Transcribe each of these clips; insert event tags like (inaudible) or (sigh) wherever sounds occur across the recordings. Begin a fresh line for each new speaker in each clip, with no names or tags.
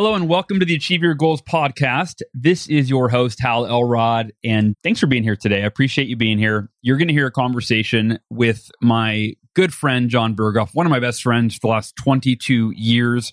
Hello and welcome to the Achieve Your Goals podcast. This is your host, Hal Elrod, and thanks for being here today. I appreciate you being here. You're going to hear a conversation with my good friend, Jon Berghoff, one of my best friends for the last 22 years.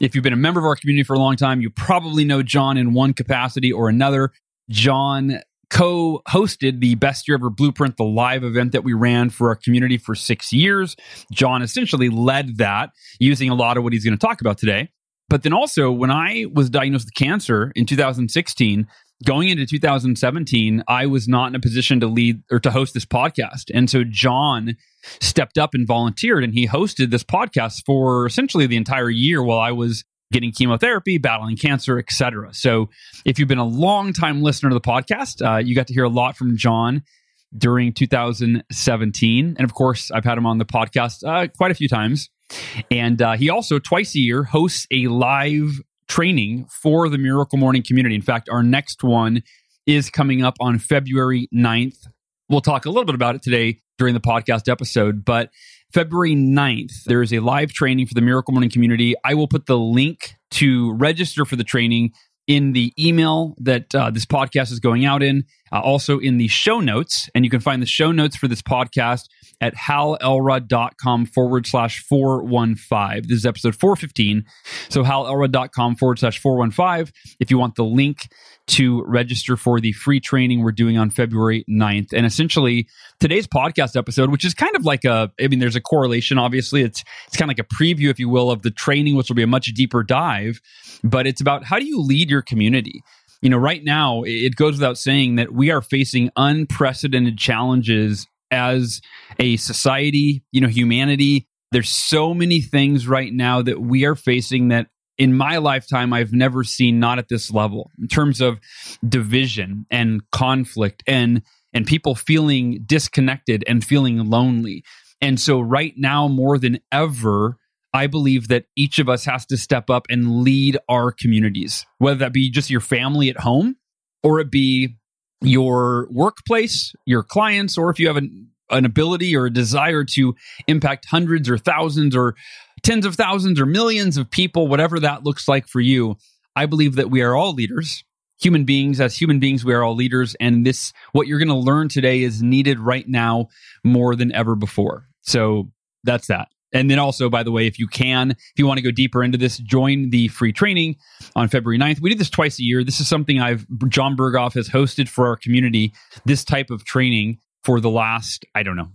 If you've been a member of our community for a long time, you probably know Jon in one capacity or another. Jon co hosted the Best Year Ever Blueprint, the live event that we ran for our community for six years. Jon essentially led that using a lot of what he's going to talk about today. But then also, when I was diagnosed with cancer in 2016, going into 2017, I was not in a position to lead or to host this podcast. And so Jon stepped up and volunteered, and he hosted this podcast for essentially the entire year while I was getting chemotherapy, battling cancer, etc. So if you've been a long time listener to the podcast, uh, you got to hear a lot from Jon during 2017. And of course, I've had him on the podcast uh, quite a few times. And uh, he also, twice a year, hosts a live training for the Miracle Morning community. In fact, our next one is coming up on February 9th. We'll talk a little bit about it today during the podcast episode, but February 9th, there is a live training for the Miracle Morning community. I will put the link to register for the training in the email that uh, this podcast is going out in, uh, also in the show notes. And you can find the show notes for this podcast at halelrod.com forward slash 415. This is episode 415. So halelrod.com forward slash 415 if you want the link to register for the free training we're doing on February 9th. And essentially, today's podcast episode, which is kind of like a, I mean, there's a correlation, obviously. It's, it's kind of like a preview, if you will, of the training, which will be a much deeper dive. But it's about how do you lead your community? You know, right now, it goes without saying that we are facing unprecedented challenges as a society, you know, humanity. There's so many things right now that we are facing that in my lifetime I've never seen not at this level in terms of division and conflict and and people feeling disconnected and feeling lonely. And so right now more than ever I believe that each of us has to step up and lead our communities, whether that be just your family at home or it be your workplace, your clients, or if you have an, an ability or a desire to impact hundreds or thousands or tens of thousands or millions of people, whatever that looks like for you, I believe that we are all leaders. Human beings, as human beings, we are all leaders. And this, what you're going to learn today is needed right now more than ever before. So that's that. And then also, by the way, if you can, if you want to go deeper into this, join the free training on February 9th. We do this twice a year. This is something I've, Jon Berghoff has hosted for our community, this type of training for the last, I don't know,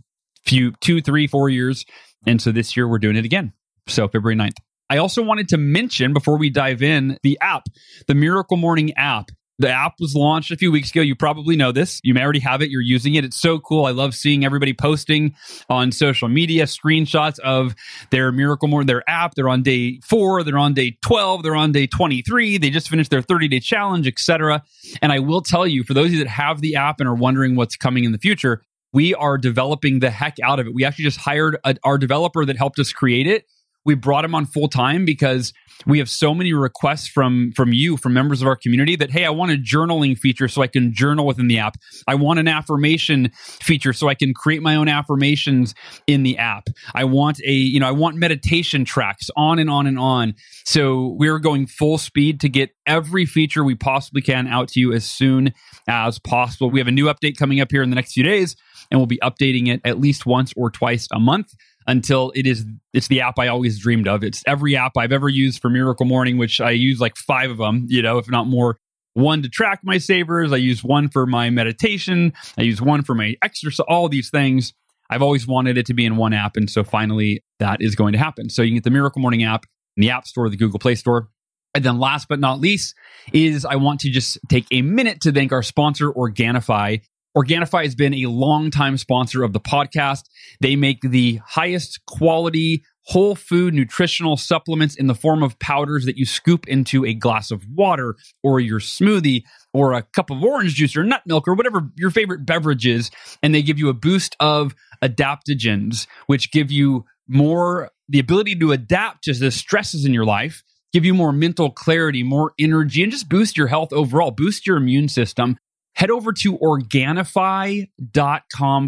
few, two, three, four years. And so this year we're doing it again. So February 9th. I also wanted to mention before we dive in the app, the Miracle Morning app. The app was launched a few weeks ago. You probably know this. You may already have it. You're using it. It's so cool. I love seeing everybody posting on social media screenshots of their Miracle Morning, their app. They're on day four. They're on day 12. They're on day 23. They just finished their 30 day challenge, etc. And I will tell you, for those of you that have the app and are wondering what's coming in the future, we are developing the heck out of it. We actually just hired a, our developer that helped us create it we brought him on full time because we have so many requests from from you from members of our community that hey i want a journaling feature so i can journal within the app. I want an affirmation feature so i can create my own affirmations in the app. I want a you know i want meditation tracks on and on and on. So we're going full speed to get every feature we possibly can out to you as soon as possible. We have a new update coming up here in the next few days and we'll be updating it at least once or twice a month until it is it's the app I always dreamed of. It's every app I've ever used for Miracle Morning, which I use like five of them, you know, if not more. One to track my savers, I use one for my meditation, I use one for my exercise, all these things. I've always wanted it to be in one app. And so finally, that is going to happen. So you can get the Miracle Morning app in the App Store, the Google Play Store. And then last but not least is I want to just take a minute to thank our sponsor, Organifi. Organifi has been a longtime sponsor of the podcast. They make the highest quality whole food nutritional supplements in the form of powders that you scoop into a glass of water or your smoothie or a cup of orange juice or nut milk or whatever your favorite beverage is. And they give you a boost of adaptogens, which give you more the ability to adapt to the stresses in your life, give you more mental clarity, more energy, and just boost your health overall, boost your immune system head over to organifi.com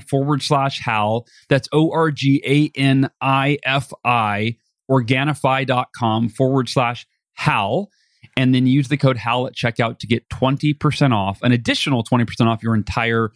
forward slash Hal. That's O R G A N I F I, organifi.com forward slash Hal. And then use the code HAL at checkout to get 20% off, an additional 20% off your entire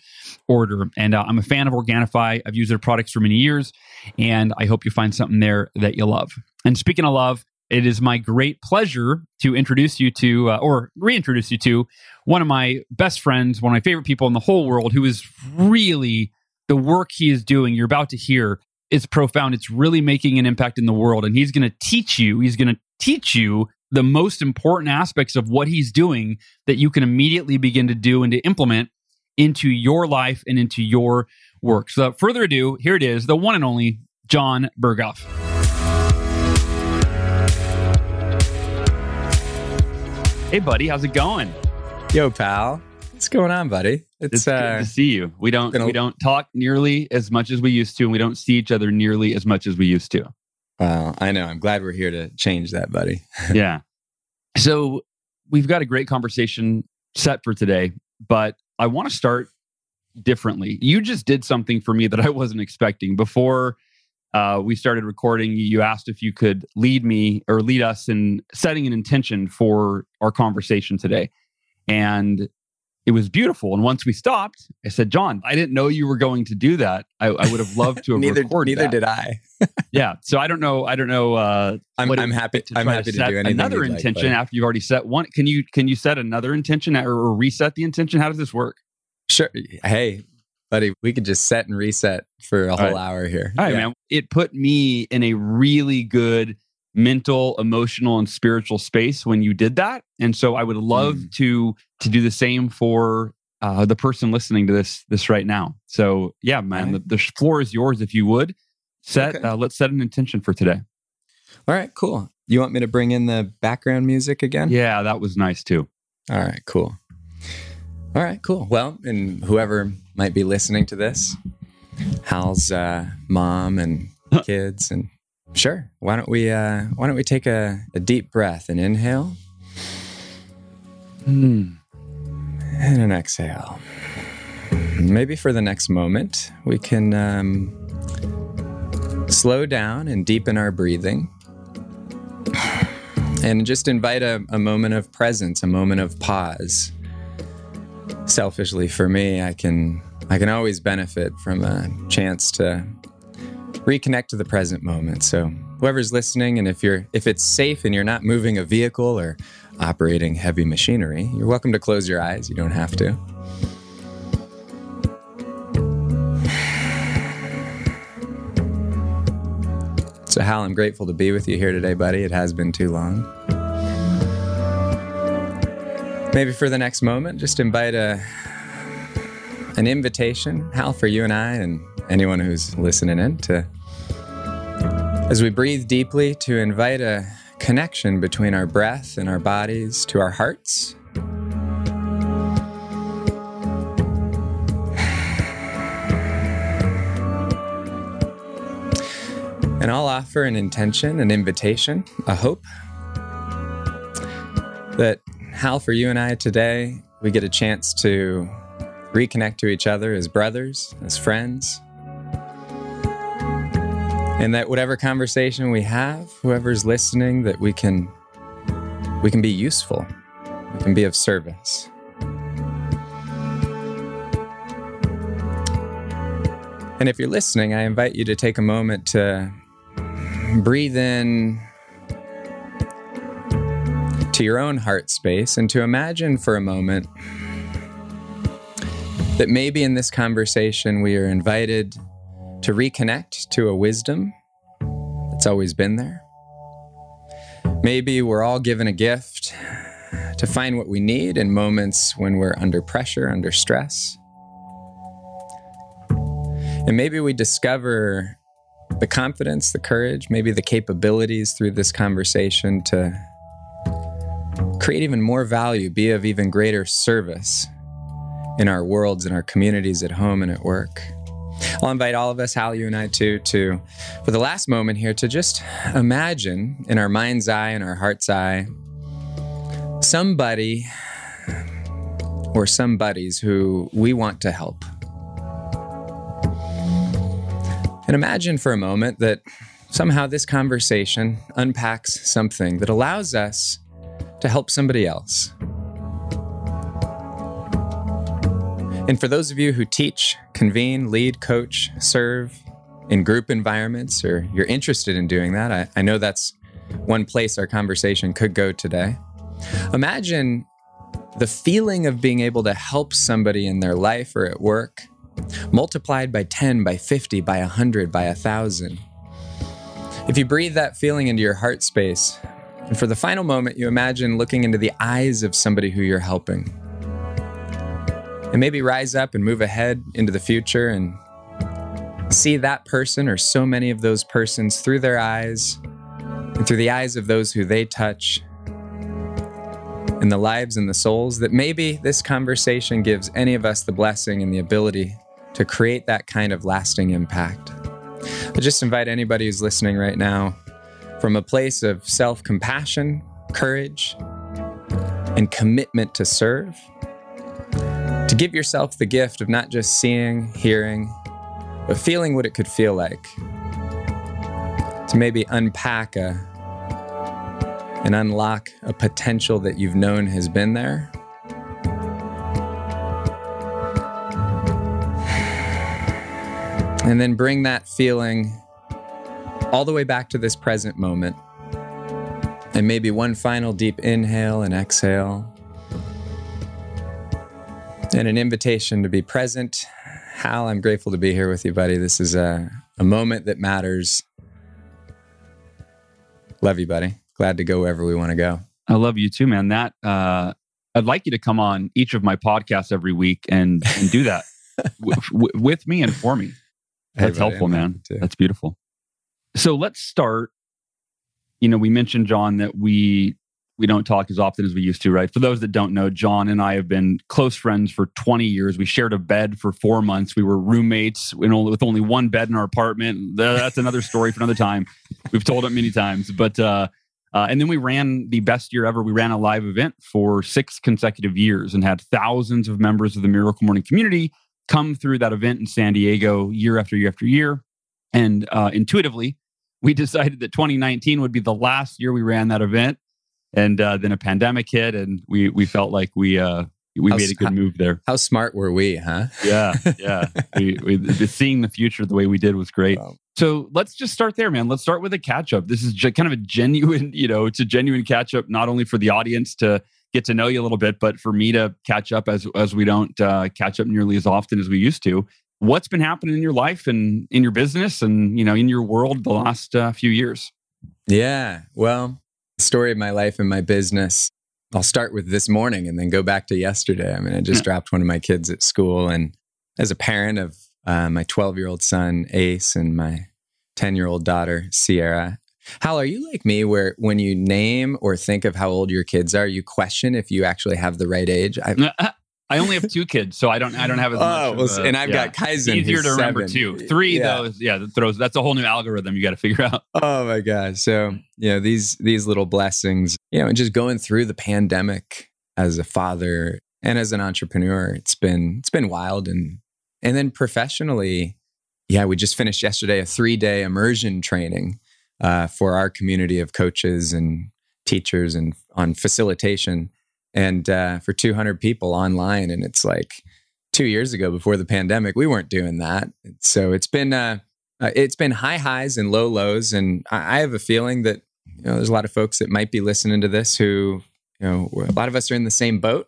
order. And uh, I'm a fan of Organifi. I've used their products for many years, and I hope you find something there that you love. And speaking of love, it is my great pleasure to introduce you to, uh, or reintroduce you to, one of my best friends, one of my favorite people in the whole world, who is really the work he is doing. You're about to hear is profound. It's really making an impact in the world, and he's going to teach you. He's going to teach you the most important aspects of what he's doing that you can immediately begin to do and to implement into your life and into your work. So, further ado, here it is, the one and only Jon Berghoff. Hey, buddy, how's it going?
Yo, pal. What's going on, buddy?
It's, it's uh, good to see you. We don't we don't talk nearly as much as we used to, and we don't see each other nearly as much as we used to.
Well, I know. I'm glad we're here to change that, buddy. (laughs)
yeah. So we've got a great conversation set for today, but I want to start differently. You just did something for me that I wasn't expecting before uh, we started recording, you asked if you could lead me or lead us in setting an intention for our conversation today. And it was beautiful. And once we stopped, I said, Jon, I didn't know you were going to do that. I, I would have loved to (laughs) have
neither,
recorded
Neither
that.
did I. (laughs)
yeah. So I don't know. I don't know. Uh,
I'm, I'm happy. To I'm happy to, to do anything.
Another intention like, after you've already set one. Can you can you set another intention or, or reset the intention? How does this work?
Sure. Hey, buddy, we could just set and reset for a whole
right.
hour here.
All right, yeah. man. It put me in a really good mental, emotional, and spiritual space when you did that. And so I would love mm. to to do the same for uh, the person listening to this this right now. So yeah, man, right. the, the, floor is yours if you would set. Okay. Uh, let's set an intention for today.
All right, cool. You want me to bring in the background music again?
Yeah, that was nice too.
All right, cool. All right, cool. Well, and whoever might be listening to this, Hal's uh, mom and (laughs) kids, and sure, why don't we uh, why don't we take a, a deep breath and inhale,
mm.
and an exhale. Maybe for the next moment, we can um, slow down and deepen our breathing. And just invite a, a moment of presence, a moment of pause selfishly for me, I can I can always benefit from a chance to reconnect to the present moment. So whoever's listening and if you're if it's safe and you're not moving a vehicle or operating heavy machinery, you're welcome to close your eyes. You don't have to. (sighs) So Hal, I'm grateful to be with you here today, buddy. It has been too long. Maybe for the next moment, just invite a an invitation, Hal, for you and I and anyone who's listening in to as we breathe deeply to invite a connection between our breath and our bodies to our hearts. And I'll offer an intention, an invitation, a hope that Hal, for you and I today, we get a chance to reconnect to each other as brothers, as friends. And that whatever conversation we have, whoever's listening, that we can we can be useful. We can be of service. And if you're listening, I invite you to take a moment to breathe in to your own heart space and to imagine for a moment that maybe in this conversation we are invited to reconnect to a wisdom that's always been there. Maybe we're all given a gift to find what we need in moments when we're under pressure, under stress. And maybe we discover the confidence, the courage, maybe the capabilities through this conversation to create even more value, be of even greater service in our worlds, in our communities, at home and at work. I'll invite all of us, Hal, you and I too, to, for the last moment here, to just imagine in our mind's eye and our heart's eye somebody or some buddies who we want to help. And imagine for a moment that somehow this conversation unpacks something that allows us to help somebody else. And for those of you who teach, convene, lead, coach, serve in group environments, or you're interested in doing that, I, I know that's one place our conversation could go today. Imagine the feeling of being able to help somebody in their life or at work multiplied by 10, by 50, by 100, by 1,000. If you breathe that feeling into your heart space, and for the final moment, you imagine looking into the eyes of somebody who you're helping and maybe rise up and move ahead into the future and see that person or so many of those persons through their eyes and through the eyes of those who they touch and the lives and the souls that maybe this conversation gives any of us the blessing and the ability to create that kind of lasting impact. I just invite anybody who's listening right now from a place of self compassion, courage, and commitment to serve to give yourself the gift of not just seeing, hearing, but feeling what it could feel like. To maybe unpack a and unlock a potential that you've known has been there. (sighs) And then bring that feeling all the way back to this present moment. And maybe one final deep inhale and exhale and an invitation to be present. Hal, I'm grateful to be here with you, buddy. This is a, a moment that matters. Love you, buddy. Glad to go wherever we want to go.
I love you too, man. That uh, I'd like you to come on each of my podcasts every week and, and do that (laughs) w- w- with me and for me. That's hey, buddy, helpful, man. That's beautiful. So let's start. You know, we mentioned Jon that we we don't talk as often as we used to, right? For those that don't know, Jon and I have been close friends for 20 years. We shared a bed for four months. We were roommates with only one bed in our apartment. That's another story for another time. We've told it many times. But, uh, uh, and then we ran the best year ever. We ran a live event for six consecutive years and had thousands of members of the Miracle Morning community come through that event in San Diego year after year after year. And uh, intuitively, we decided that 2019 would be the last year we ran that event and uh, then a pandemic hit, and we we felt like we uh, we how, made a good move there.
How smart were we, huh?
yeah, yeah. (laughs) we, we, seeing the future the way we did was great. Wow. So let's just start there, man. Let's start with a catch up. This is kind of a genuine, (laughs) you know, it's a genuine catch up, not only for the audience to get to know you a little bit, but for me to catch up as as we don't uh, catch up nearly as often as we used to. What's been happening in your life and in your business and you know in your world the last uh, few years?
Yeah, well, the story of my life and my business. I'll start with this morning and then go back to yesterday. I mean, I just yeah. dropped one of my kids at school. And as a parent of uh, my 12 year old son, Ace, and my 10 year old daughter, Sierra, Hal, are you like me where when you name or think of how old your kids are, you question if you actually have the right age?
I've, (laughs) I only have two kids, so I don't I don't have as
oh,
much.
Well, a, and I've yeah. got Kaizen.
Easier to remember too. Three yeah. though, yeah, that throws. That's a whole new algorithm you got to figure out. (laughs)
Oh my god! So you know these these little blessings, you know, and just going through the pandemic as a father and as an entrepreneur, it's been it's been wild and and then professionally, yeah, we just finished yesterday a three day immersion training uh, for our community of coaches and teachers and on facilitation and uh, for 200 people online. And it's like two years ago before the pandemic, we weren't doing that. So it's been uh, uh, it's been high highs and low lows, and I, have a feeling that you know there's a lot of folks that might be listening to this who you know a lot of us are in the same boat.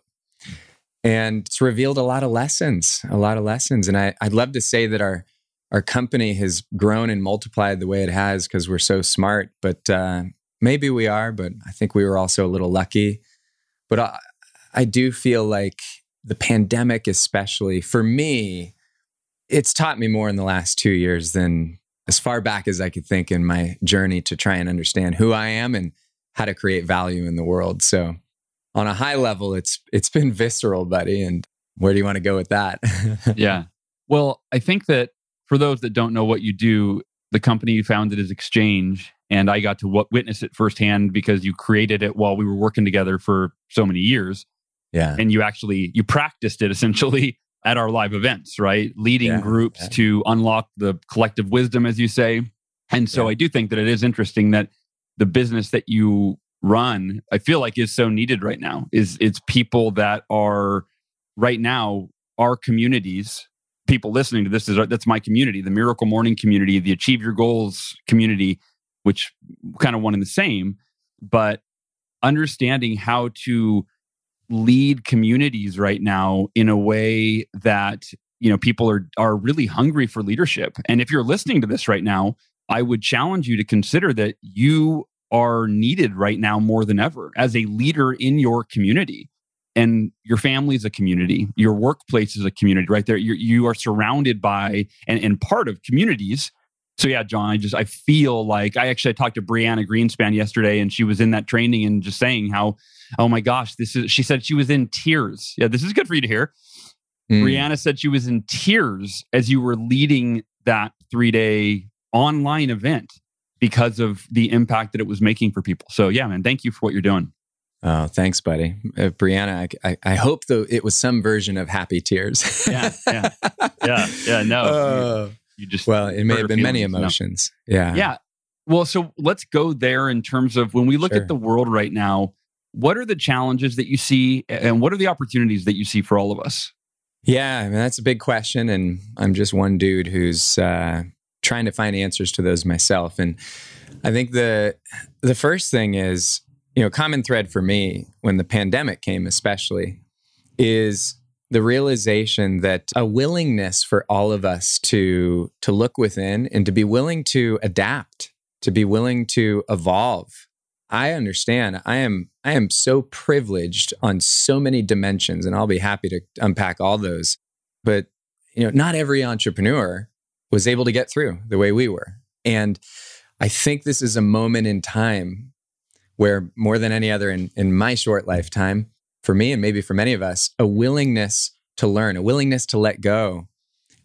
And it's revealed a lot of lessons, a lot of lessons. And I, I'd love to say that our our company has grown and multiplied the way it has because we're so smart. But uh, maybe we are, but I think we were also a little lucky but I, I do feel like the pandemic, especially for me, it's taught me more in the last two years than as far back as I could think in my journey to try and understand who I am and how to create value in the world. So on a high level, it's it's been visceral, buddy. And where do you want to go with that? (laughs)
yeah. Well, I think that for those that don't know what you do, the company you founded is Exchange, and I got to w- witness it firsthand because you created it while we were working together for so many years.
Yeah.
And you actually you practiced it essentially (laughs) at our live events, right? Leading yeah, groups yeah. to unlock the collective wisdom, as you say. And so yeah. I do think that it is interesting that the business that you run, I feel like is so needed right now. Is it's people that are right now our communities. People listening to this is that's my community, the Miracle Morning community, the Achieve Your Goals community, which kind of one and the same. But understanding how to lead communities right now in a way that you know people are are really hungry for leadership. And if you're listening to this right now i would challenge you to consider that you are needed right now more than ever as a leader in your community. And your family is a community. Your workplace is a community right there. You're, you are surrounded by and, and part of communities so yeah jon i just i feel like i actually I talked to brianna greenspan yesterday and she was in that training and just saying how oh my gosh this is she said she was in tears yeah this is good for you to hear mm. brianna said she was in tears as you were leading that three day online event because of the impact that it was making for people so yeah man thank you for what you're doing
Oh, thanks, buddy. Uh, Brianna, I, I, I, hope though it was some version of happy tears.
yeah, yeah, yeah, yeah. No, (laughs) uh,
you just well, it may have been many emotions. No. Yeah,
yeah. Well, so let's go there in terms of when we look sure. at the world right now. What are the challenges that you see, and what are the opportunities that you see for all of us?
Yeah, I mean, that's a big question, and I'm just one dude who's uh, trying to find answers to those myself. And I think the the first thing is, you know, common thread for me when the pandemic came, especially, is the realization that a willingness for all of us to to look within and to be willing to adapt to be willing to evolve. I understand. I am i am so privileged on so many dimensions and i'll be happy to unpack all those. But you know not every entrepreneur was able to get through the way we were. And i think this is a moment in time where more than any other in, in my short lifetime for me and maybe for many of us, a willingness to learn, a willingness to let go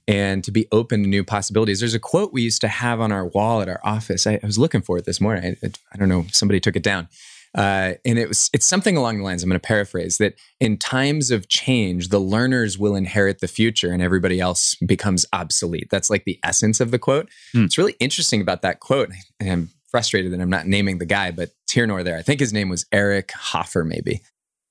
and to be open to new possibilities. There's a quote we used to have on our wall at our office. I, I was looking for it this morning. I, I, don't know, somebody took it down. Uh, and it was it's something along the lines. I'm going to paraphrase that in times of change, the learners will inherit the future, and everybody else becomes obsolete. That's like the essence of the quote. Hmm. It's really interesting about that quote. And I'm frustrated that I'm not naming the guy, but it's here nor there. I think his name was Eric Hoffer, maybe.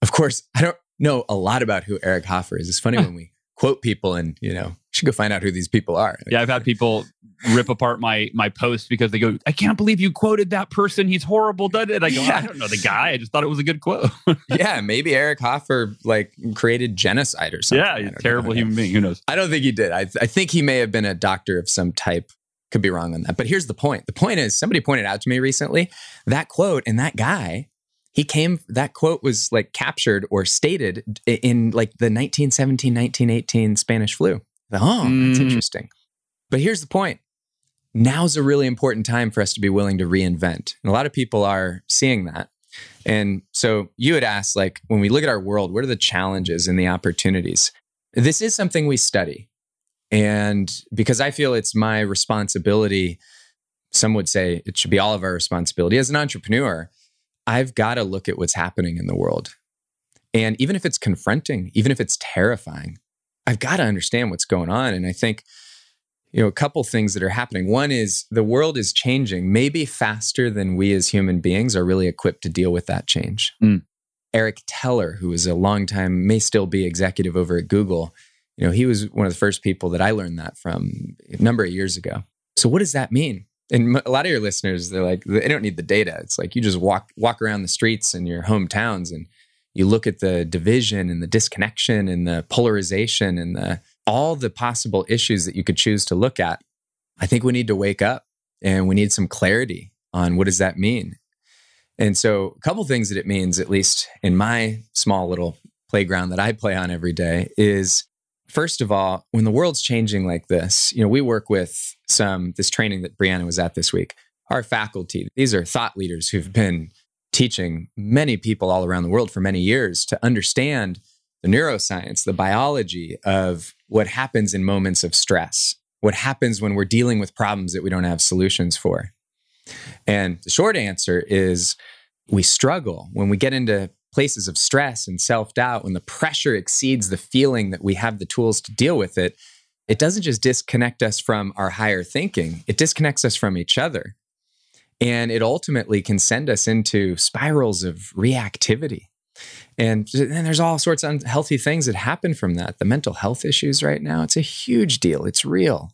Of course, I don't know a lot about who Eric Hoffer is. It's funny when we (laughs) quote people and, you know, should go find out who these people are.
Yeah, I've had people rip apart my my post because they go, I can't believe you quoted that person. He's horrible. Did it? I go, yeah. I don't know the guy. I just thought it was a good quote. (laughs)
yeah, maybe Eric Hoffer like created genocide or something.
Yeah, terrible know. human being. Who knows?
I don't think he did. I, I think he may have been a doctor of some type. Could be wrong on that. But here's the point. The point is somebody pointed out to me recently that quote and that guy he came that quote was like captured or stated in like the 1917 1918 spanish flu. Oh mm. that's interesting. But here's the point. Now's a really important time for us to be willing to reinvent. And a lot of people are seeing that. And so you had asked like when we look at our world what are the challenges and the opportunities? This is something we study. And because i feel it's my responsibility some would say it should be all of our responsibility as an entrepreneur I've got to look at what's happening in the world. And even if it's confronting, even if it's terrifying, I've got to understand what's going on. And I think, you know, a couple things that are happening. One is the world is changing, maybe faster than we as human beings are really equipped to deal with that change. Mm. Eric Teller, who is a long time, may still be executive over at Google, you know, he was one of the first people that I learned that from a number of years ago. So, what does that mean? And a lot of your listeners they're like they don't need the data. It's like you just walk walk around the streets in your hometowns and you look at the division and the disconnection and the polarization and the all the possible issues that you could choose to look at. I think we need to wake up and we need some clarity on what does that mean. And so a couple things that it means at least in my small little playground that i play on every day is first of all, when the world's changing like this, you know, we work with some this training that Brianna was at this week. Our faculty, these are thought leaders who've been teaching many people all around the world for many years to understand the neuroscience, the biology of what happens in moments of stress, what happens when we're dealing with problems that we don't have solutions for. And the short answer is we struggle when we get into places of stress and self doubt, when the pressure exceeds the feeling that we have the tools to deal with it. It doesn't just disconnect us from our higher thinking, it disconnects us from each other. And it ultimately can send us into spirals of reactivity. And then there's all sorts of unhealthy things that happen from that. The mental health issues right now, it's a huge deal. It's real.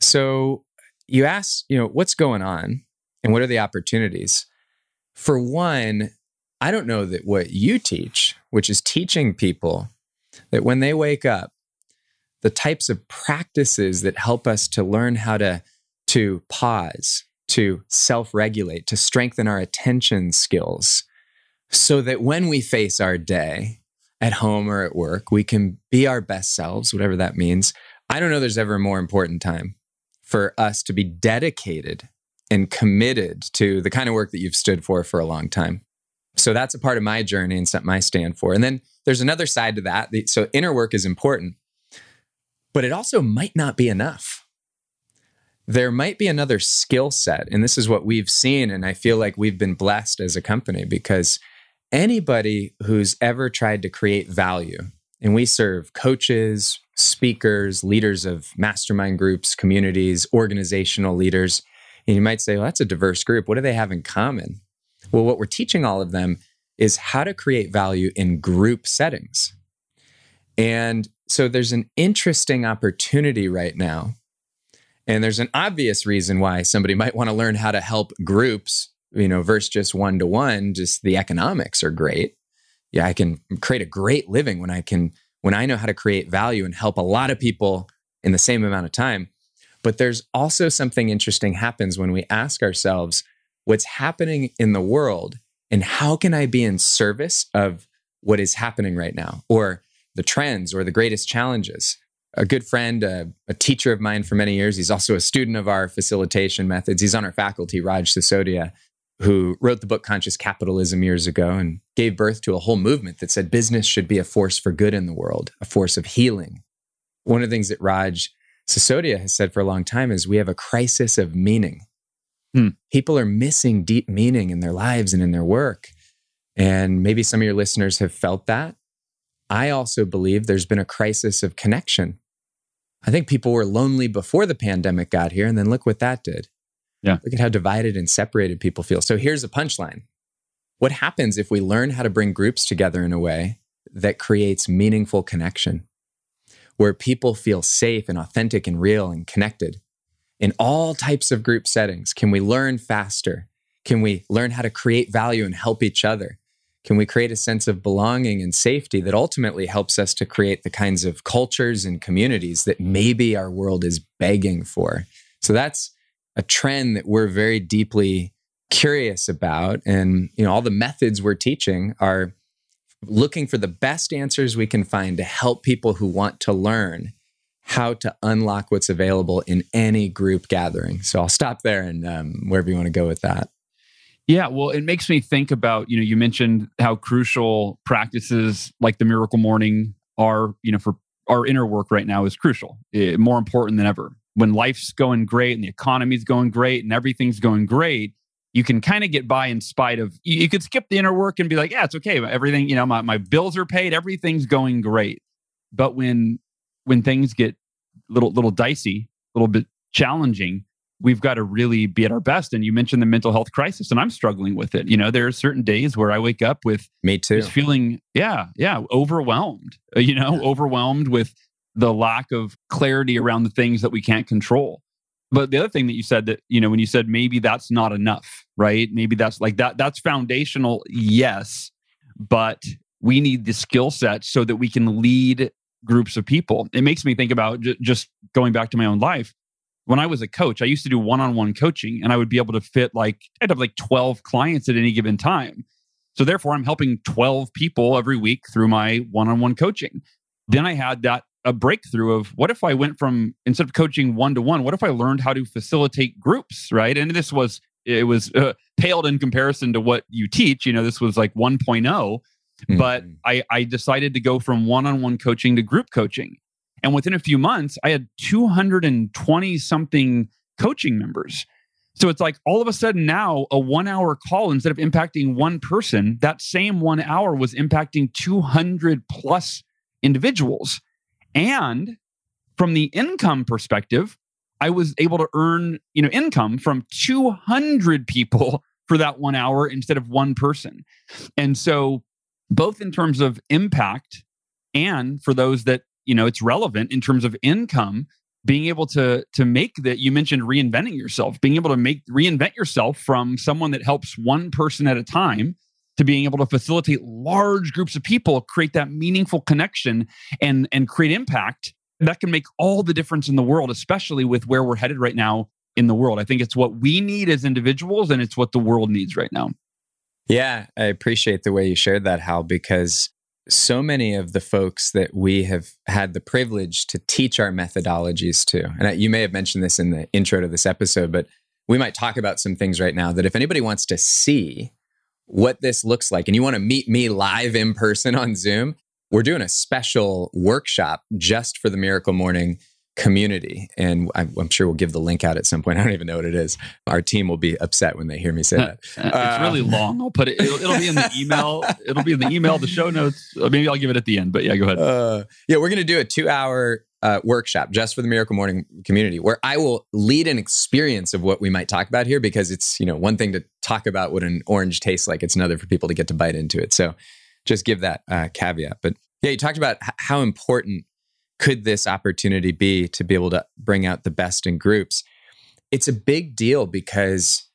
So you ask, you know, what's going on and what are the opportunities? For one, I don't know that what you teach, which is teaching people that when they wake up, the types of practices that help us to learn how to, to pause, to self regulate, to strengthen our attention skills, so that when we face our day at home or at work, we can be our best selves, whatever that means. I don't know there's ever a more important time for us to be dedicated and committed to the kind of work that you've stood for for a long time. So that's a part of my journey and something I stand for. And then there's another side to that. So inner work is important, but it also might not be enough there might be another skill set. And this is what we've seen. And I feel like we've been blessed as a company because anybody who's ever tried to create value, and we serve coaches, speakers, leaders of mastermind groups, communities, organizational leaders. And you might say, well, that's a diverse group. What do they have in common? Well, what we're teaching all of them is how to create value in group settings. And so there's an interesting opportunity right now and there's an obvious reason why somebody might want to learn how to help groups, you know, versus just one to one. Just the economics are great. Yeah, I can create a great living when I can, when I know how to create value and help a lot of people in the same amount of time. But there's also something interesting happens when we ask ourselves, what's happening in the world and how can I be in service of what is happening right now or the trends or the greatest challenges? a good friend, a, a, teacher of mine for many years. He's also a student of our facilitation methods. He's on our faculty, Raj Sisodia, who wrote the book Conscious Capitalism years ago and gave birth to a whole movement that said business should be a force for good in the world, a force of healing. One of the things that Raj Sisodia has said for a long time is we have a crisis of meaning. Hmm. People are missing deep meaning in their lives and in their work. And maybe some of your listeners have felt that. I also believe there's been a crisis of connection I think people were lonely before the pandemic got here, and then look what that did.
Yeah.
Look at how divided and separated people feel. So here's a punchline What happens if we learn how to bring groups together in a way that creates meaningful connection, where people feel safe and authentic and real and connected? In all types of group settings, can we learn faster? Can we learn how to create value and help each other? Can we create a sense of belonging and safety that ultimately helps us to create the kinds of cultures and communities that maybe our world is begging for? So that's a trend that we're very deeply curious about. And you know, all the methods we're teaching are looking for the best answers we can find to help people who want to learn how to unlock what's available in any group gathering. So I'll stop there and um, wherever you want to go with that.
Yeah, well, it makes me think about, you know, you mentioned how crucial practices like the miracle morning are, you know, for our inner work right now is crucial, it, more important than ever. When life's going great and the economy's going great and everything's going great, you can kind of get by in spite of, you, you could skip the inner work and be like, yeah, it's okay. Everything, you know, my, my bills are paid, everything's going great. But when, when things get little, little dicey, a little bit challenging, we've got to really be at our best. And you mentioned the mental health crisis, and I'm struggling with it. You know, there are certain days where I wake up with
me too,
feeling, yeah, yeah, overwhelmed. Uh, you know, overwhelmed with the lack of clarity around the things that we can't control. But the other thing that you said that you know when you said maybe that's not enough, right? Maybe that's like that. That's foundational, yes, but we need the skill set so that we can lead groups of people. It makes me think about j- just going back to my own life when I was a coach, I used to do one on one coaching and I would be able to fit like, I'd have like 12 clients at any given time. So therefore, I'm helping 12 people every week through my one on one coaching. Then I had that a breakthrough of what if I went from instead of coaching one to one, what if I learned how to facilitate groups, right? And this was it was uh, paled in comparison to what you teach. You know, this was like 1.0, mm-hmm. but I I decided to go from one-on-one coaching to group coaching. And within a few months, I had 220 something coaching members. So it's like all of a sudden now a one hour call, instead of impacting one person, that same one hour was impacting 200 plus individuals. And from the income perspective, I was able to earn, you know, income from 200 people for that one hour instead of one person. And so both in terms of impact and for those that, you know, it's relevant in terms of income, being able to to make that you mentioned reinventing yourself being able to make reinvent yourself from someone that helps one person at a time to being able to facilitate large groups of people create that meaningful connection and and create impact that can make all the difference in the world especially with where we're headed right now in the world. I think it's what we need as individuals and it's what the world needs right now
yeah i appreciate the way you shared that hal because so many of the folks that we have had the privilege to teach our methodologies to, and you may have mentioned this in the intro to this episode, but we might talk about some things right now that if anybody wants to see what this looks like and you want to meet me live in person on Zoom, we're doing a special workshop just for the Miracle Morning community. And I'm, sure we'll give the link out at some point. (laughs) I don't even know what it is. Our team will be upset when they hear me say that.
Uh, it's really uh, long. I'll put it, it'll, it'll, be in the email. (laughs) It'll be in the email, the show notes. Maybe I'll give it at the end, but yeah, go ahead. Uh,
yeah, we're going to do a two hour uh, workshop just for the Miracle Morning community where I will lead an experience of what we might talk about here because it's, you know, one thing to talk about what an orange tastes like. It's another for people to get to bite into it. So just give that uh, caveat. But yeah, you talked about how important could this opportunity be to be able to bring out the best in groups? It's a big deal because,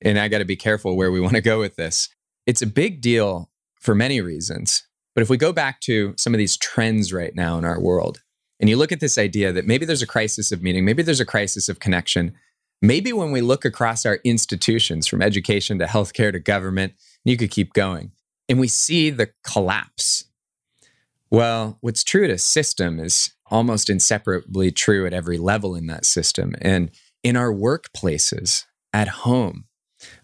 and I got to be careful where we want to go with this. It's a big deal for many reasons. But if we go back to some of these trends right now in our world, and you look at this idea that maybe there's a crisis of meaning, maybe there's a crisis of connection, maybe when we look across our institutions from education to healthcare to government, you could keep going, and we see the collapse well, what's true at a system is almost inseparably true at every level in that system. And in our workplaces, at home,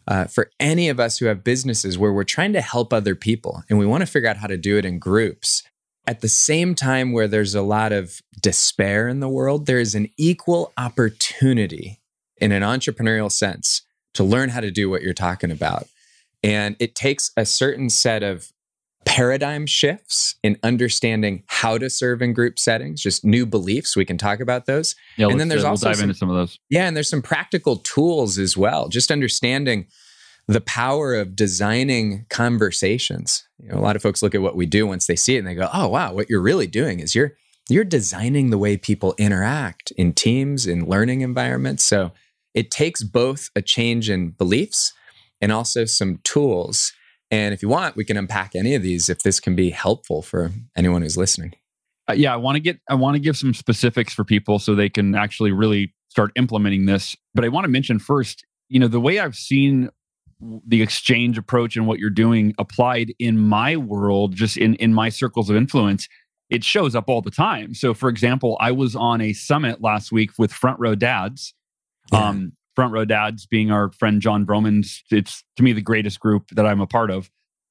uh, for any of us who have businesses where we're trying to help other people and we want to figure out how to do it in groups, at the same time where there's a lot of despair in the world, there is an equal opportunity in an entrepreneurial sense to learn how to do what you're talking about. And it takes a certain set of paradigm shifts in understanding how to serve in group settings, just new beliefs. We can talk about those.
Yeah, and then there's uh, also we'll dive some, into some of those.
Yeah, and there's some practical tools as well. Just understanding the power of designing conversations. You know, a lot of folks look at what we do once they see it and they go, "Oh, wow, what you're really doing is you're you're designing the way people interact in teams in learning environments." So, it takes both a change in beliefs and also some tools and if you want, we can unpack any of these if this can be helpful for anyone who's listening.
Uh, yeah, I want to get I want to give some specifics for people so they can actually really start implementing this. But I want to mention first, you know, the way I've seen the exchange approach and what you're doing applied in my world, just in in my circles of influence, it shows up all the time. So, for example, I was on a summit last week with Front Row Dads. Yeah. Um, Front Row Dads being our friend Jon Vroman's. It's to me the greatest group that I'm a part of.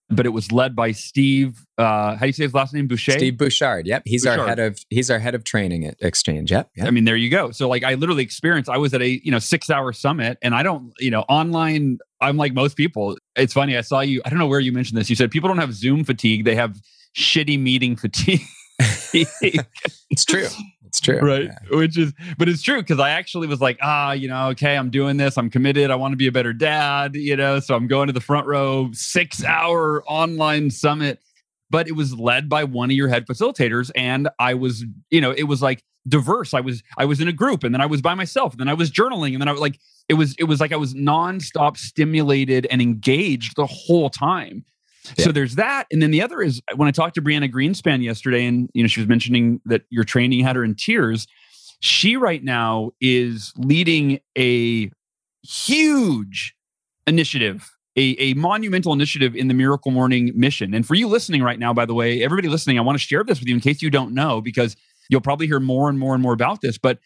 But it was led by Steve. Uh, how do you say his last name? Boucher.
Steve Bouchard. Yep, he's Bouchard. our head of he's our head of training at Exchange. Yep, yep.
I mean, there you go. So like, I literally experienced. I was at a you know six hour summit, and I don't you know online. I'm like most people. It's funny. I saw you. I don't know where you mentioned this. You said people don't have Zoom fatigue. They have shitty meeting fatigue. (laughs) (laughs)
it's true. It's true.
Right. Yeah. Which is, but it's true because I actually was like, ah, you know, okay, I'm doing this. I'm committed. I want to be a better dad, you know, so I'm going to the front row, six hour online summit. But it was led by one of your head facilitators. And I was, you know, it was like diverse. I was, I was in a group and then I was by myself and then I was journaling and then I was like, it was, it was like I was nonstop stimulated and engaged the whole time. So there's that. And then the other is when I talked to Brianna Greenspan yesterday, and you know, she was mentioning that your training had her in tears. She right now is leading a huge initiative, a, a monumental initiative in the Miracle Morning mission. And for you listening right now, by the way, everybody listening, I want to share this with you in case you don't know, because you'll probably hear more and more and more about this. But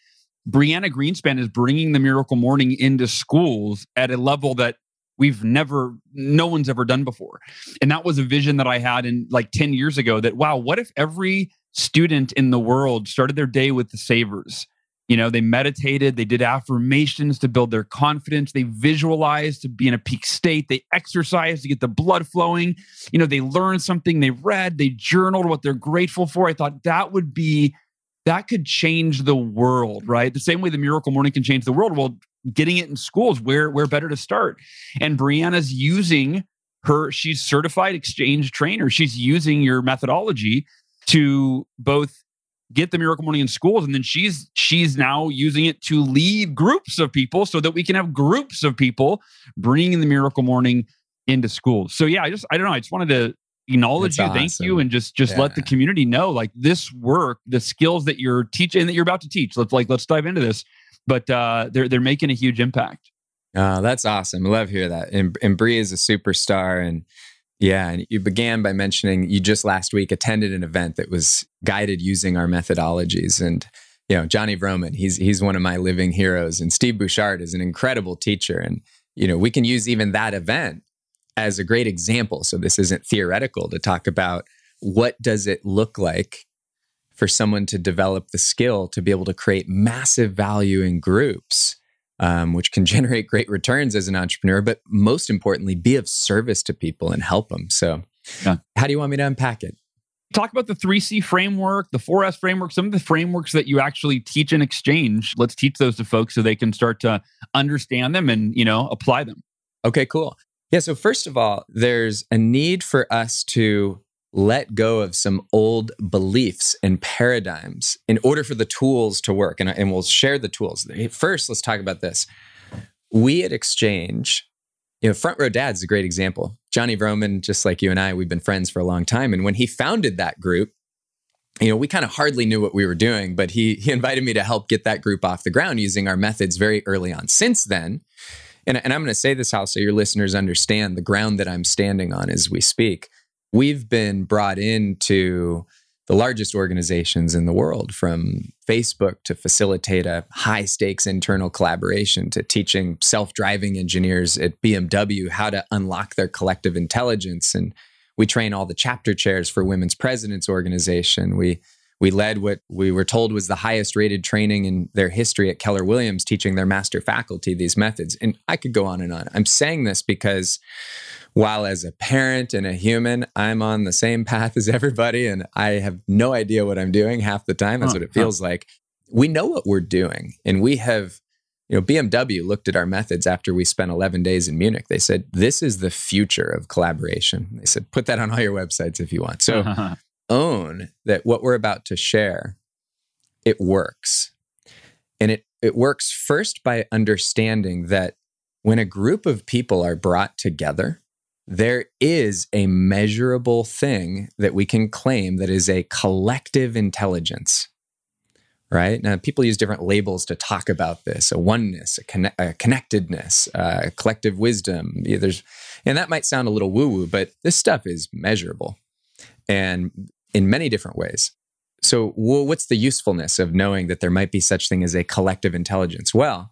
Brianna Greenspan is bringing the Miracle Morning into schools at a level that we've never, no one's ever done before. And that was a vision that I had in like 10 years ago that, wow, what if every student in the world started their day with the savers? You know, they meditated, they did affirmations to build their confidence, they visualized to be in a peak state, they exercised to get the blood flowing. You know, they learned something, they read, they journaled what they're grateful for. I thought that would be that could change the world, right? The same way the miracle morning can change the world. Well, getting it in schools, where where better to start? And Brianna's using her, she's certified XChange trainer. She's using your methodology to both get the miracle morning in schools and then she's she's now using it to lead groups of people so that we can have groups of people bringing the miracle morning into schools so yeah i just i don't know i just wanted to acknowledge That's you awesome. thank you and just just yeah. let the community know like this work the skills that you're teaching that you're about to teach let's like let's dive into this but uh they're they're making a huge impact
Oh, that's awesome. I love hear that. And, and Bree is a superstar. And yeah, and you began by mentioning you just last week attended an event that was guided using our methodologies. And you know, Jonny Vroman, he's he's one of my living heroes, and Steve Bouchard is an incredible teacher. And you know, we can use even that event as a great example. So this isn't theoretical to talk about what does it look like for someone to develop the skill to be able to create massive value in groups um, which can (laughs) generate great returns as an entrepreneur, but most importantly, be of service to people and help them. So, yeah. how do you want me to unpack it?
Talk about the 3C framework, the 4S framework, some of the frameworks that you actually teach in XChange. Let's teach those to folks so they can start to understand them and, you know, apply them.
Okay, cool. Yeah, so first of all, there's a need for us to let go of some old beliefs and paradigms in order for the tools to work. And, and we'll share the tools. First, let's talk about this. We at XChange, you know, Front Row Dad's a great example. Johnny Vroman, just like you and I, we've been friends for a long time. And when he founded that group, you know, we kind of hardly knew what we were doing, but he he invited me to help get that group off the ground using our methods very early on. Since then, and, and I'm going to say this, Hal, so your listeners understand the ground that I'm standing on as we speak we've been brought into the largest organizations in the world from Facebook to facilitate a high stakes internal collaboration to teaching self driving engineers at BMW how to unlock their collective intelligence. And we train all the chapter chairs for Women's Presidents Organization. We we led what we were told was the highest rated training in their history at Keller Williams, teaching their master faculty these methods. And I could go on and on. I'm saying this because while as a parent and a human, I'm on the same path as everybody and I have no idea what I'm doing half the time. That's what it feels like. We know what we're doing and we have you know BMW looked at our methods after we spent 11 days in Munich. They said this is the future of collaboration. They said put that on all your websites if you want. So (laughs) own that what we're about to share it works. And it it works first by understanding that when a group of people are brought together, there is a measurable thing that we can claim that is a collective intelligence right? Now people use different labels to talk about this a oneness a, conne- a connectedness uh, collective wisdom. Yeah, there's and that might sound a little woo woo but this stuff is measurable and in many different ways. So well, what's the usefulness of knowing that there might be such thing as a collective intelligence? Well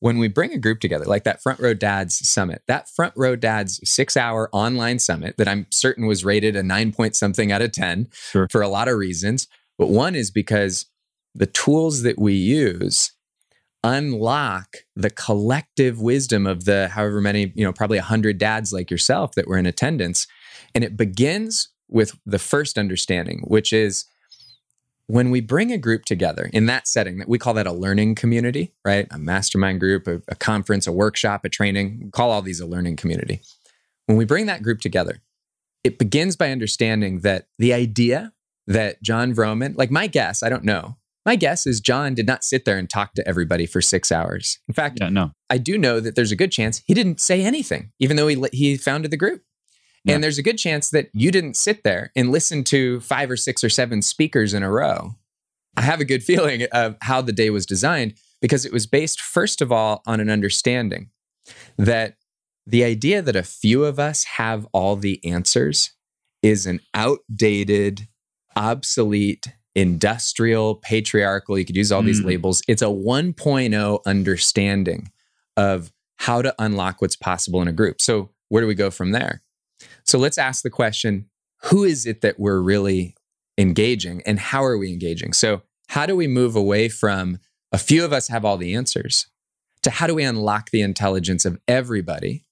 when we bring a group together, like that Front Row Dads Summit, that Front Row Dads six hour online summit that I'm certain was rated a nine point something out of 10 sure. for a lot of reasons. But one is because the tools that we use unlock the collective wisdom of the however many, you know, probably 100 dads like yourself that were in attendance. And it begins with the first understanding, which is when we bring a group together in that setting that we call that a learning community right? A mastermind group a, a, conference a workshop a training we call all these a learning community. When we bring that group together it begins by understanding that the idea that jon vroman like my guess i don't know my guess is jon did not sit there and talk to everybody for six hours. In fact yeah, no. i do know that there's a good chance he didn't say anything even though he, he founded the group yeah. And there's a good chance that you didn't sit there and listen to five or six or seven speakers in a row. I have a good feeling of how the day was designed because it was based, first of all, on an understanding that the idea that a few of us have all the answers is an outdated, obsolete, industrial, patriarchal. You could use all these
Mm.
labels. It's a 1.0 understanding of how to unlock what's possible in a group. So, where do we go from there? So, let's ask the question who is it that we're really engaging and how are we engaging? So, how do we move away from a few of us have all the answers to how do we unlock the intelligence of everybody?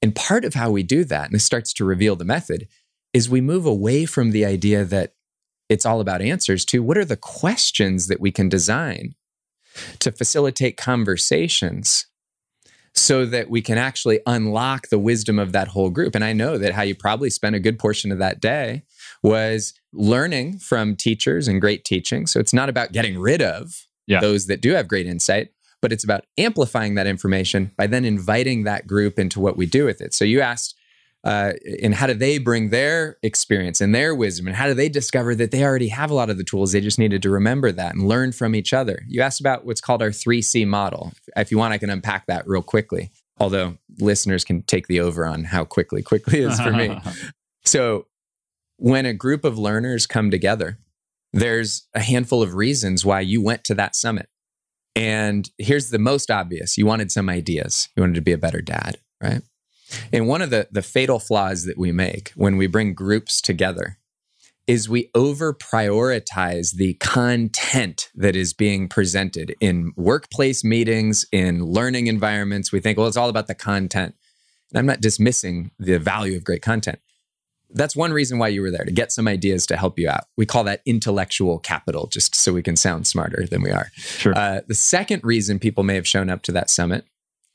And part of how we do that, and this starts to reveal the method, is we move away from the idea that it's all about answers to what are the questions that we can design to facilitate conversations so that we can actually unlock the wisdom of that whole group. And I know that Hal you probably spent a good portion of that day was learning from teachers and great teaching. So it's not about getting rid of
Yeah.
those that do have great insight, but it's about amplifying that information by then inviting that group into what we do with it. So you asked, uh, and how do they bring their experience and their wisdom, and how do they discover that they already have a lot of the tools? They just needed to remember that and learn from each other. You asked about what's called our 3C model. If you want, I can unpack that real quickly. Although listeners can take the over on how quickly quickly is for me. (laughs) So, when a group of learners come together, there's a handful of reasons why you went to that summit. And here's the most obvious you wanted some ideas, you wanted to be a better dad, right? And one of the, the fatal flaws that we make when we bring groups together is we over prioritize the content that is being presented in workplace meetings, in learning environments. We think, well, it's all about the content. And I'm not dismissing the value of great content. That's one reason why you were there to get some ideas to help you out. We call that intellectual capital, just so we can sound smarter than we are.
Sure.
Uh, the second reason people may have shown up to that summit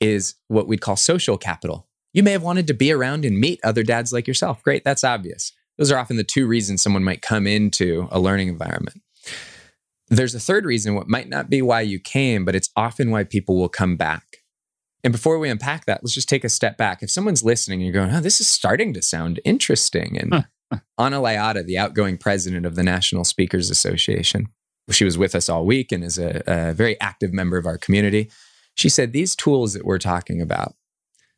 is what we'd call social capital. You may have wanted to be around and meet other dads like yourself. Great, that's obvious. Those are often the two reasons someone might come into a learning environment. There's a third reason, what might not be why you came, but it's often why people will come back. And before we unpack that, let's just take a step back. If someone's listening and you're going, oh, this is starting to sound interesting. And Anna Liotta, the outgoing president of the National Speakers Association, she was with us all week and is a, a very active member of our community. She said, These tools that we're talking about,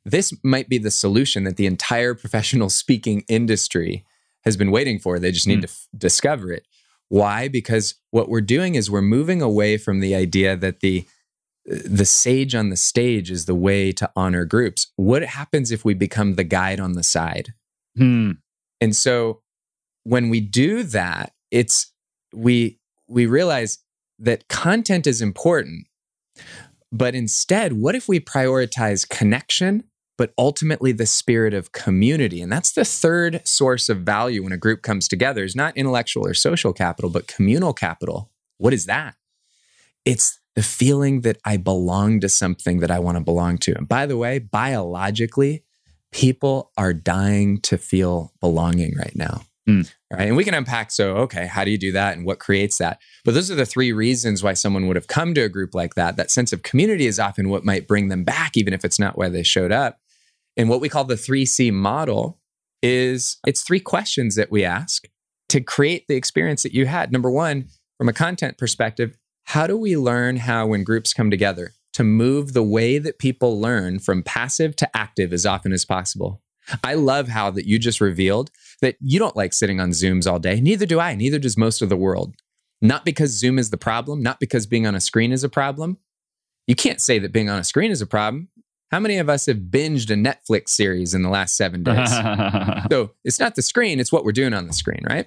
this might be the solution that the entire professional (laughs) speaking industry has been waiting for. They just need
Mm.
to f- discover it. Why? Because what we're doing is we're moving away from the idea that the the sage on the stage is the way to honor groups. What happens if we become the guide on the side?
Hmm.
And so when we do that, it's we we realize that content is important. But instead, what if we prioritize connection, but ultimately the spirit of community? And that's the third source of value when a group comes together is not intellectual or social capital, but communal capital. What is that? It's the feeling that I belong to something that I want to belong to. And by the way, biologically, people are dying to feel belonging right now.
Hmm.
Right. And we can unpack so, okay, how do you do that and what creates that? But those are the three reasons why someone would have come to a group like that. That sense of community is often what might bring them back, even if it's not why they showed up. And what we call the 3C model is it's three questions that we ask to create the experience that you had. Number one, from a content perspective, how do we learn how, when groups come together, to move the way that people learn from passive to active as often as possible? I love how that you just revealed that you don't like sitting on Zooms all day. Neither do I. Neither does most of the world. Not because Zoom is the problem, not because being on a screen is a problem. You can't say that being on a screen is a problem. How many of us have binged a Netflix series in the last seven days? (laughs) so it's not the screen, it's what we're doing on the screen, right?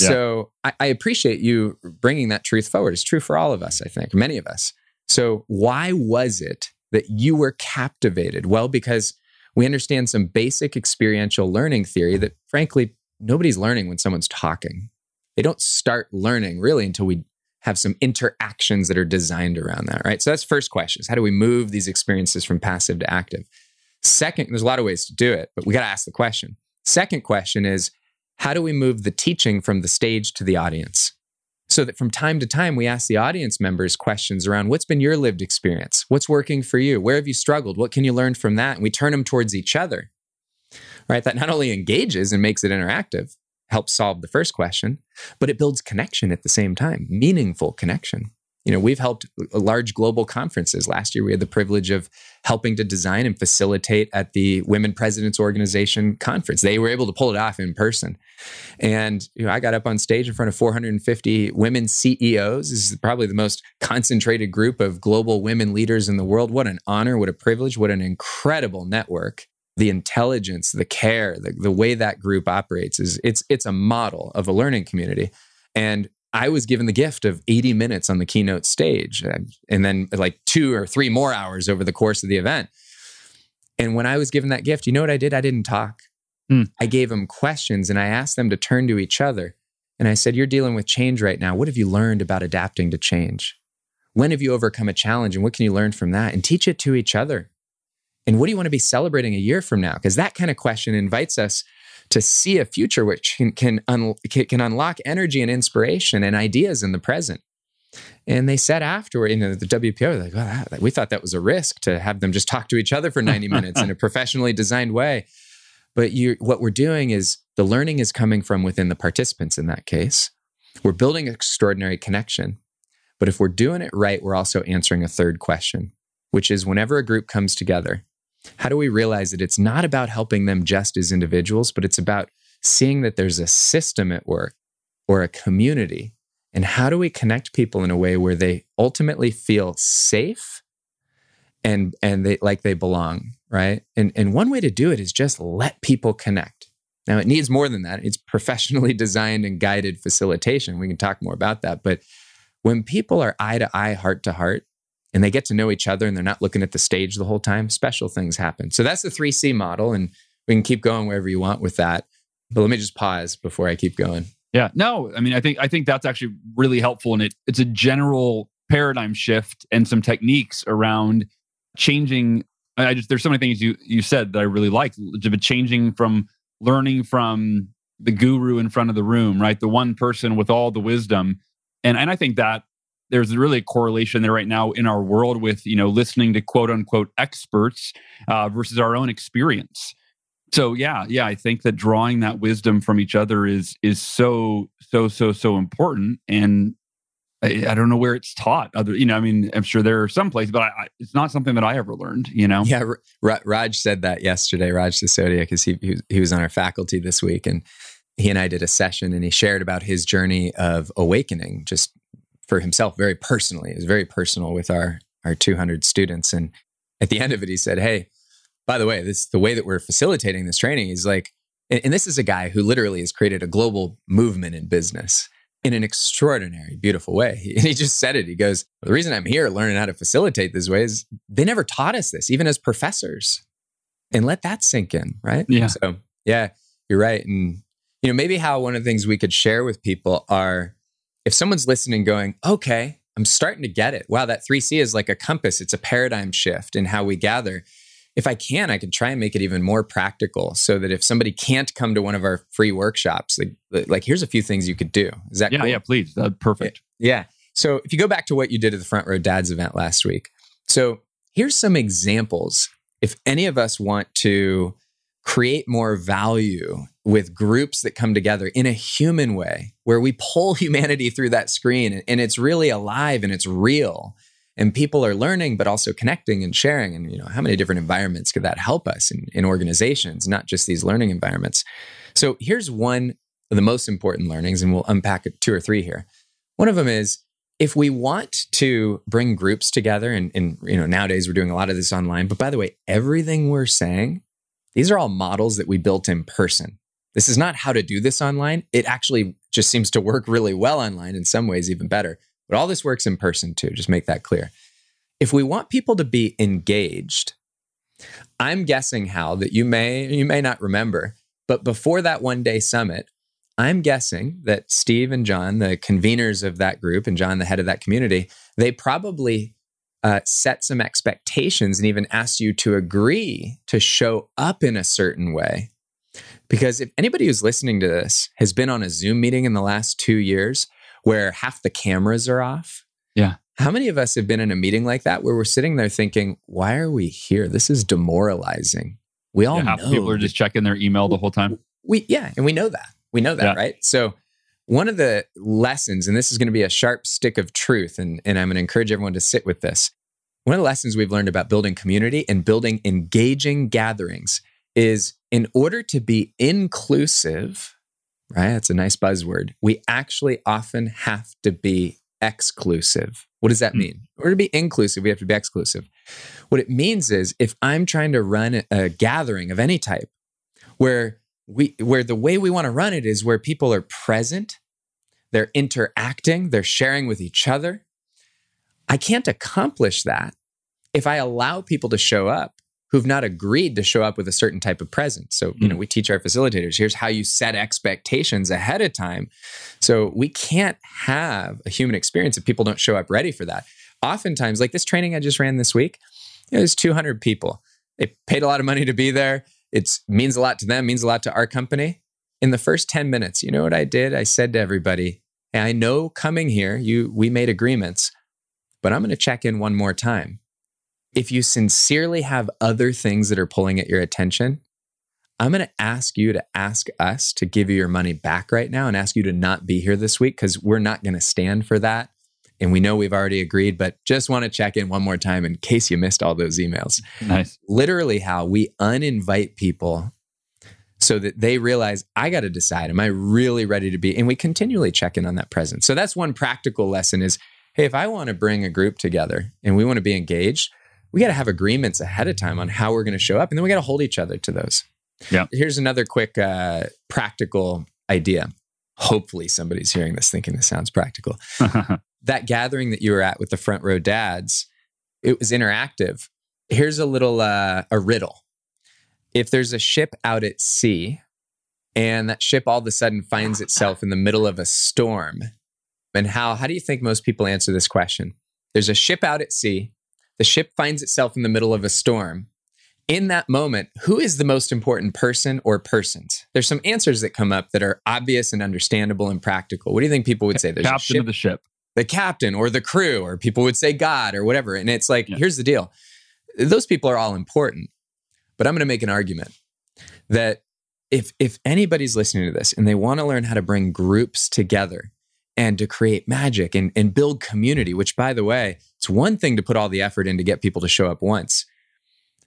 Yeah.
So I, I appreciate you bringing that truth forward. It's true for all of us, I think, many of us. So why was it that you were captivated? Well, because we understand some basic experiential learning theory that, frankly, nobody's learning when someone's talking. They don't start learning really until we have some interactions that are designed around that, right? So that's first question is how do we move these experiences from passive to active? Second, there's a lot of ways to do it, but we got to ask the question. Second question is how do we move the teaching from the stage to the audience? So that from time to time, we ask the audience members questions around what's been your lived experience? What's working for you? Where have you struggled? What can you learn from that? And we turn them towards each other, right? That not only engages and makes it interactive, helps solve the first question, but it builds connection at the same time, meaningful connection. You know, we've helped large global conferences. Last year, we had the privilege of helping to design and facilitate at the Women Presidents Organization conference. They were able to pull it off in person. And you know, I got up on stage in front of 450 women CEOs. This is probably the most concentrated group of global women leaders in the world. What an honor, what a privilege, what an incredible network the intelligence, the care, the, the way that group operates is it's it's a model of a learning community. And I was given the gift of 80 minutes on the keynote stage and and then like two or three more hours over the course of the event. And when I was given that gift, you know what I did? I didn't talk. Mm. I gave them questions and I asked them to turn to each other. And I said, You're dealing with change right now. What have you learned about adapting to change? When have you overcome a challenge and what can you learn from that? And teach it to each other. And what do you want to be celebrating a year from now? Because that kind of question invites us to see a future which can can, un, can unlock energy and inspiration and ideas in the present. And they said afterward, you know, the WPO, like, well, that, we thought that was a risk to have them just talk to each other for 90 minutes in a (laughs) professionally designed way. But you, what we're doing is the learning is coming from within the participants in that case. We're building extraordinary connection. But if we're doing it right, we're also answering a third question, which is whenever a group comes together, how do we realize that it's not about helping them just as individuals, but it's about seeing that there's a system at work or a community? And how do we connect people in a way where they ultimately feel safe and and they like they belong, right? And and one way to do it is just let people connect. Now it needs more than that. It's professionally (laughs) designed and guided facilitation. We can talk more about that, but when people are eye to eye, heart to heart, and they get to know each other and they're not looking at the stage the whole time, special things happen. So that's the 3C model. And we can keep going wherever you want with that. But let me just pause before I keep going.
Yeah. No, I mean, I think I think that's actually really helpful. And it it's a general paradigm shift and some techniques around changing. I just there's so many things you you said that I really like. Changing from learning from the guru in front of the room, right? The one person with all the wisdom. And and I think that there's really a correlation there right now in our world with you know listening to quote unquote experts uh, versus our own experience so yeah yeah i think that drawing that wisdom from each other is is so so so so important and I, I don't know where it's taught. Other, you know, I mean, I'm sure there are some places, but I, I, it's not something that I ever learned. You know.
Yeah, R- Raj said that yesterday. Raj Sisodia, because he, he he was on our faculty this week, and he and I did a session, and he shared about his journey of awakening, just for himself very personally. It was very personal with our our 200 students. And at the end of it, he said, "Hey, by the way, this the way that we're facilitating this training is like, and, this is a guy who literally has created a global movement in business." in an extraordinary, beautiful way. (laughs) And he just said it. He goes, The reason I'm here learning Hal to facilitate this way is they never taught us this, even as professors. And let that sink in, right?
Yeah.
So, yeah, you're right. And, you know, maybe how one of the things we could share with people are if someone's listening going, okay, I'm starting to get it. Wow, that 3C is like a compass. It's a paradigm shift in how we gather. If I can, I can try and make it even more practical so that if somebody can't come to one of our free workshops, like, like here's a few things you could do. Is that
Yeah,
cool?
yeah, please. That's perfect.
Yeah. So if you go back to what you did at the Front Row Dads event last week. So here's some examples. If any of us want to create more value with groups that come together in a human way where we pull (laughs) humanity through that screen and it's really alive and it's real. And people are learning but also connecting and sharing. And you know how many different environments could that help us in, in organizations not just these learning environments? So here's one of the most important learnings and we'll unpack two or three here. One of them is if we want to bring groups together and, and you know nowadays we're doing a lot of this online but by the way everything we're saying these are all models that we built in person. This is not how to do this online. It actually just seems to work really well online, in some ways, even better. But all this works in person too, just make that clear. If we want people to be engaged, I'm guessing, Hal, that you may, you may not remember, but before that one day summit, I'm guessing that Steve and Jon, the conveners of that group, and Jon, the head of that community, they probably uh, set some expectations and even asked you to agree to show up in a certain way. Because if anybody who's listening to this has been on a Zoom meeting in the last two years where half the cameras are off,
yeah.
How many of us have been in a meeting like that where we're sitting there thinking, why are we here? This is demoralizing. We all
yeah, half
know
people are just checking their email the whole time.
We yeah, and we know that. We know that, yeah. right? So one of the lessons, and this is going to be a sharp stick of truth, and, and I'm going to encourage everyone to sit with this. One of the lessons we've learned about building community and building engaging gatherings is in order to be inclusive, right? That's a nice buzzword. We actually often have to be exclusive. What does that hmm. mean? In order to be inclusive, we have to be exclusive. What it means is if I'm trying to run a gathering of any type where we where the way we want to run it is where people are present, they're interacting, they're sharing with each other. I can't accomplish that if I allow people to show up who've not agreed to show up with a certain type of presence. So, you know, mm. we teach our facilitators here's how you set expectations ahead of time. So, we can't have a human experience if people don't show up ready for that. Oftentimes, like this training I just ran this week, you know, there's 200 people. They paid a lot of money to be there. It means a lot to them, means a lot to our company. In the first 10 minutes, you know what I did? I said to everybody, hey, I know coming here, you we made agreements, but I'm going to check in one more time if you sincerely have other things that are pulling at your attention, I'm going to ask you to ask us to give you your money back right now and ask you to not be here this week because we're not going to stand for that. And we know we've already agreed, but just want to check in one more time in case you missed all those emails.
Nice.
Literally, how we uninvite people so that they realize I got to decide, am I really ready to be? And we continually check in on that presence. So that's one practical lesson is hey, if I want to bring a group together and we want to be engaged, we got to have agreements ahead of time on how we're going to show up. And then we got to hold each other to those.
Yeah.
Here's another quick uh, practical idea. Hopefully, somebody's hearing this thinking this sounds practical. (laughs) that gathering that you were at with the front row dads, it was interactive. Here's a little uh, a riddle. If there's a ship out at sea, and that ship all of a sudden finds itself in the middle of a storm, and how how do you think most people answer this question? There's a ship out at sea the ship finds itself in the middle of a storm. In that moment, who is the most important person or persons? There's some answers that come up that are obvious and understandable and practical. What do you think people would say?
There's captain ship, of the ship.
The captain or the crew, or people would say God or whatever. And it's like, yeah. here's the deal. Those people are all important. But I'm going to make an argument that if if anybody's listening to this and they want to learn how to bring groups together and to create magic and, and build community, which by the way, it's one thing to put all the effort in to get people to show up once.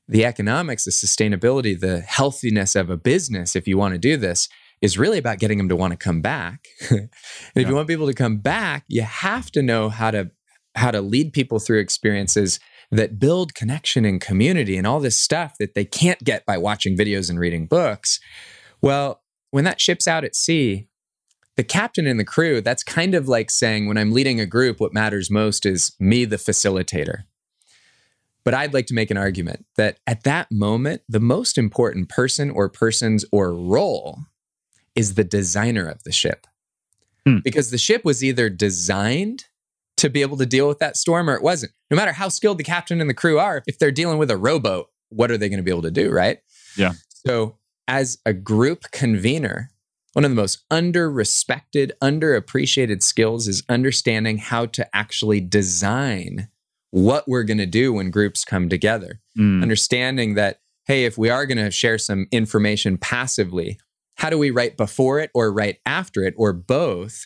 The economics, the sustainability, the healthiness of a business, if you want to do this, is really about getting them to want to come back. (laughs) and if you want people to come back, you have to know how to how to lead people through experiences that build connection and community and all this stuff that they can't get by watching videos and reading books. Well, when that ship's out at sea, the captain and the crew, that's kind of like saying when I'm leading a group, what matters most is me, the facilitator. But I'd like to make an argument that at that moment, the most important person or persons or role is the designer of the ship. Hmm. Because the ship was either designed to be able to deal with that storm or it wasn't. No matter how skilled the captain and the crew are, if they're dealing with a rowboat, what are they going to be able to do, right?
Yeah.
So, as a group convener, one of the most under respected, underappreciated skills is understanding how to actually design what we're going to do when groups come together. Mm. Understanding that, hey, if we are going to share some information passively, how do we write before it or write after it or both?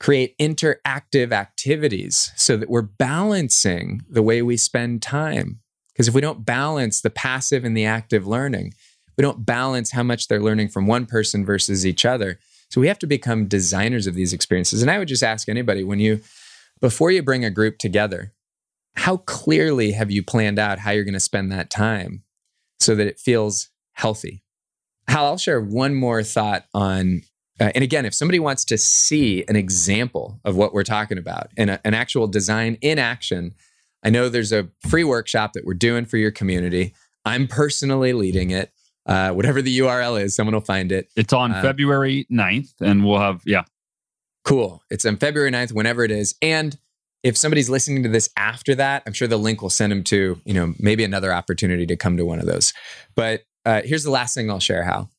Create interactive activities so that we're balancing the way we spend time. Because if we don't balance the passive and the active learning, we don't balance how much they're learning from one person versus each other. So we have to become designers of these experiences. And I would just ask anybody when you, before you bring a group together, how clearly have you planned out how you're going to spend that time so that it feels healthy? Hal, I'll share one more thought on, uh, and again, if somebody wants to see an example of what we're talking about and a, an actual design in action, I know there's a free workshop that we're doing for your community. I'm personally leading it uh, whatever the URL is, someone will find it.
It's on uh, February 9th, and we'll have, yeah.
Cool. It's on February 9th, whenever it is. And if somebody's listening to this after that, I'm sure the link will send them to, you know, maybe another opportunity to come to one of those. But uh, here's the last thing I'll share, Hal.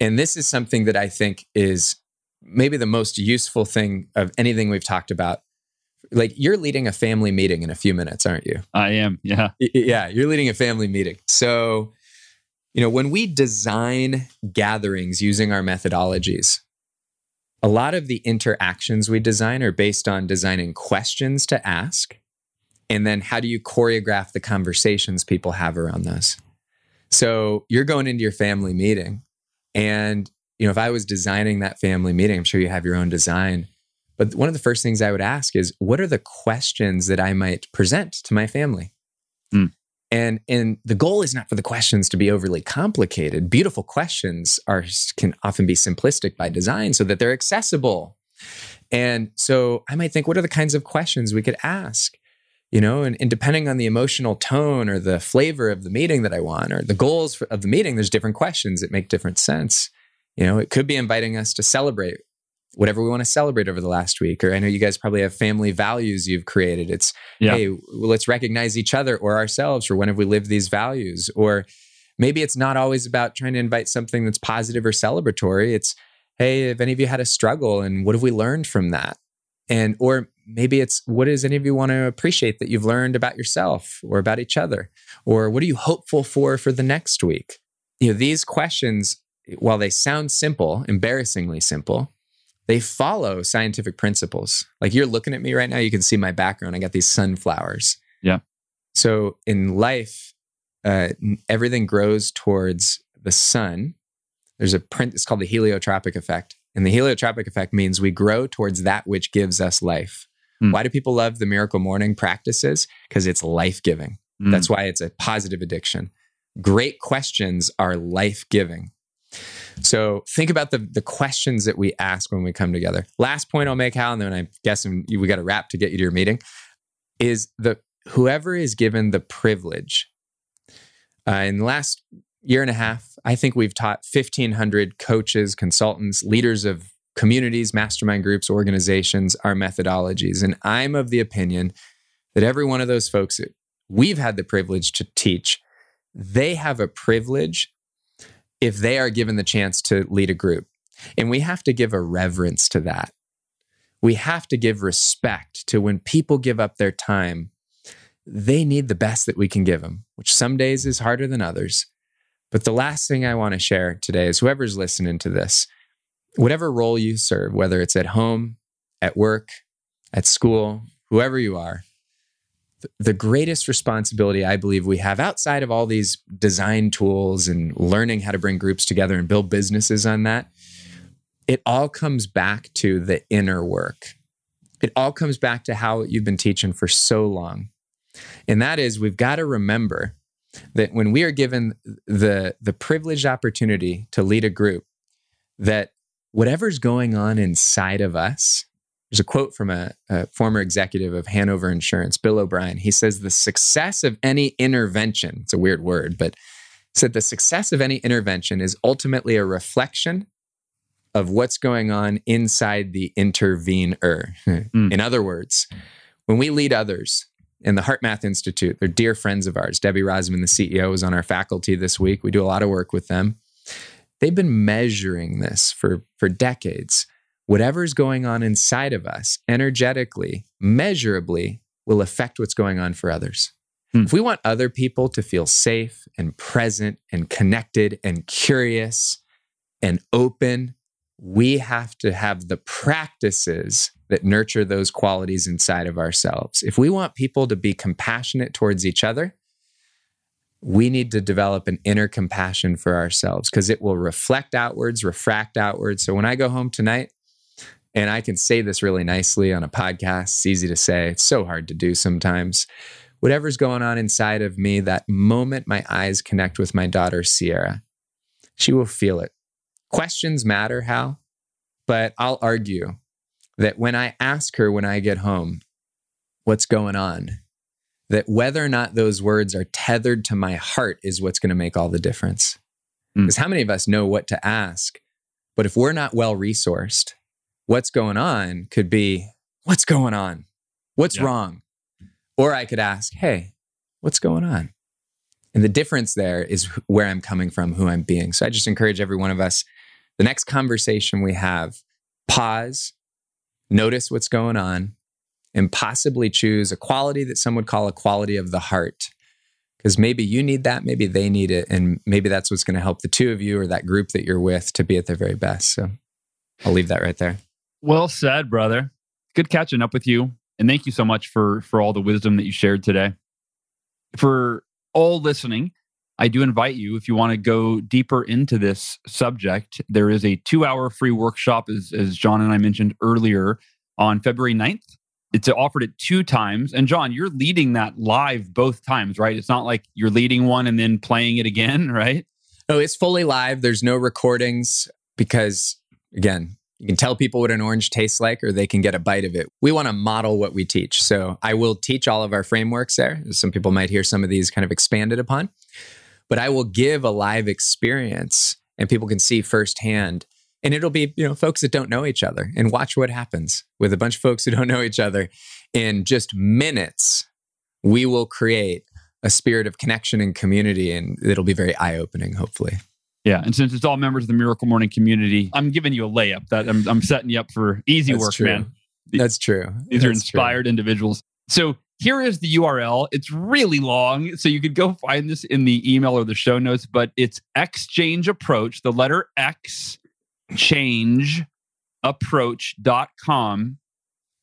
And this is something that I think is maybe the most useful thing of anything we've talked about. Like you're leading a family meeting in a few minutes, aren't you?
I am. Yeah.
Yeah. You're leading a family meeting. So you know, when we design gatherings using our methodologies, a lot of the interactions we design are based on designing questions to ask. And then how do you choreograph the conversations people have around those? So you're going into your family meeting. And, you know, if I was designing that family meeting, I'm sure you have your own design. But one of the first things I would ask is what are the questions that I might present to my family? Mm. And and the goal is not for the questions to be overly complicated. Beautiful questions are can often be simplistic by design so that they're accessible. And so I might think, what are the kinds of questions we could ask? You know, and, and depending on the emotional tone or the flavor of the meeting that I want or the goals of the meeting, there's different questions that make different sense. You know, it could be inviting us to celebrate whatever we want to celebrate over the last week. Or I know you guys probably have family values you've created. It's, yeah. hey, let's recognize each other or ourselves for when have we lived these values. Or maybe it's not always about trying to invite something that's positive or celebratory. It's, hey, have any of you had a struggle and what have we learned from that? And, or maybe it's what does any of you want to appreciate that you've learned about yourself or about each other? Or what are you hopeful for for the next week? You know, these questions, while they sound simple, embarrassingly simple, they follow scientific principles. Like you're looking at me right now, you can see my background. I got these sunflowers.
Yeah.
So in life, uh, everything grows towards the sun. There's a print, it's called the heliotropic effect. And the heliotropic effect means we grow towards that which gives us life. Mm. Why do people love the miracle morning practices? Because it's life giving. Mm. That's why it's a positive addiction. Great questions are life giving. So think about the the questions that we ask when we come together. Last point I'll make, Hal, and then I'm guessing we got to wrap to get you to your meeting, is the whoever is given the privilege. Uh, in the last year and a half, I think we've taught 1,500 coaches, consultants, leaders of communities, mastermind groups, organizations, our methodologies. And I'm of the opinion that every one of those folks that we've had the privilege to teach, they have a privilege if they are given the chance to lead a group. And we have to give a reverence to that. We have to give respect to when people give up their time, they need the best that we can give them, which some days is harder than others. But the last thing I want to share today is whoever's listening to this, whatever role you serve, whether it's at home, at work, at school, whoever you are, the greatest responsibility I believe we have outside of all these design tools and learning how to bring groups together and build businesses on that, it all comes back to the inner work. It all comes back to how you've been teaching for so long. And that is, we've got to remember that when we are given the, the privileged opportunity to lead a group, that whatever's going on inside of us, there's a quote from a, a, former executive of Hanover Insurance, Bill O'Brien. He says, The success of any intervention, it's a weird word, but said the success of any intervention is ultimately a reflection of what's going on inside the intervener. Mm. In other words, when we lead others in the HeartMath Institute, they're dear friends of ours. Debbie Rozman, the CEO, is on our faculty this week. We do a lot of work with them. They've been measuring this for, for decades whatever's going on inside of us energetically, measurably, will affect what's going on for others. Hmm. If we want other people to feel safe and present and connected and curious and open, we have to have the practices that nurture those qualities inside of ourselves. If we want people to be compassionate towards each other, we need to develop an inner compassion for ourselves because it will reflect outwards, refract outwards. So when I go home tonight, and I can say this really nicely on a podcast. It's easy to say, it's so hard to do sometimes. Whatever's going on inside of me, that moment my eyes connect with my daughter, Sierra, she will feel it. Questions matter, Hal, but I'll argue that when I ask her when I get home, what's going on, that whether or not those words are tethered to my heart is what's going to make all the difference. Because mm. how many of us know what to ask? But if we're not well resourced, what's going on could be, what's going on? What's yeah. wrong? Or I could ask, hey, what's going on? And the difference there is where I'm coming from, who I'm being. So I just encourage every one of us the next conversation we have, pause, notice what's going on, and possibly choose a quality that some would call a quality of the heart. Because maybe you need that, maybe they need it, and maybe that's what's going to help the two of you or that group that you're with to be at their very best. So I'll leave that right there.
Well said, brother. Good catching up with you. And thank you so much for for all the wisdom that you shared today. For all listening, I do invite you if you want to go deeper into this subject. There is a two hour free workshop, as, as Jon and I mentioned earlier, on February 9th. It's offered it two times. And Jon, you're leading that live both times, right? It's not like you're leading one and then playing it again, (laughs) right?
No, it's fully live. There's no recordings because, again, you can tell people what an orange tastes like, or they can get a bite of it. We want to model what we teach. So I will teach all of our frameworks there. Some people might hear some of these kind of expanded upon, but I will give a live experience and people can see firsthand. And it'll be, you know, folks that don't know each other and watch what happens with a bunch of folks who don't know each other. In just minutes, we will create a spirit of connection and community, and it'll be very eye opening, hopefully.
Yeah, and since it's all members of the Miracle Morning community, I'm giving you a layup. That I'm, I'm setting you up for easy
That's
work,
true.
man.
That's true.
These
That's
are inspired
true.
individuals. So here is the URL. It's really long, so you could go find this in the email or the show notes. But it's XChange Approach, the letter X, change approach.com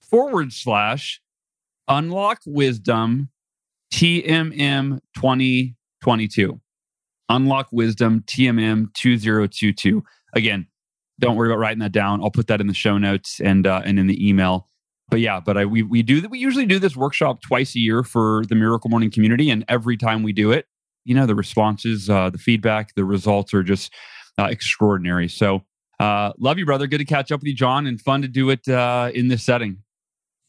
forward slash unlock wisdom TMM 2022. Unlock Wisdom TMM 2022. Again, don't worry about writing that down. I'll put that in the show notes and uh, and in the email. But yeah, but I, we we do we usually do this workshop twice a year for the Miracle Morning community, and every time we do it, you know, the responses, uh, the feedback, the results are just uh, extraordinary. So, uh, love you, brother. Good to catch up with you, Jon, and fun to do it uh, in this setting.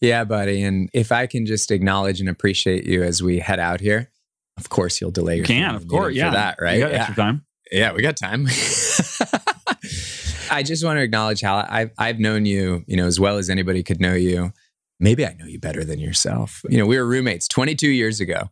Yeah, buddy. And if I can just acknowledge and appreciate you as we head out here, of course you'll delay your
Can of course, yeah,
for that, right?
You got
yeah.
extra time.
Yeah, we got time. (laughs) I just want to acknowledge how I've I've known you, you know, as well as anybody could know you. Maybe I know you better than yourself. You know, we were roommates 22 years ago.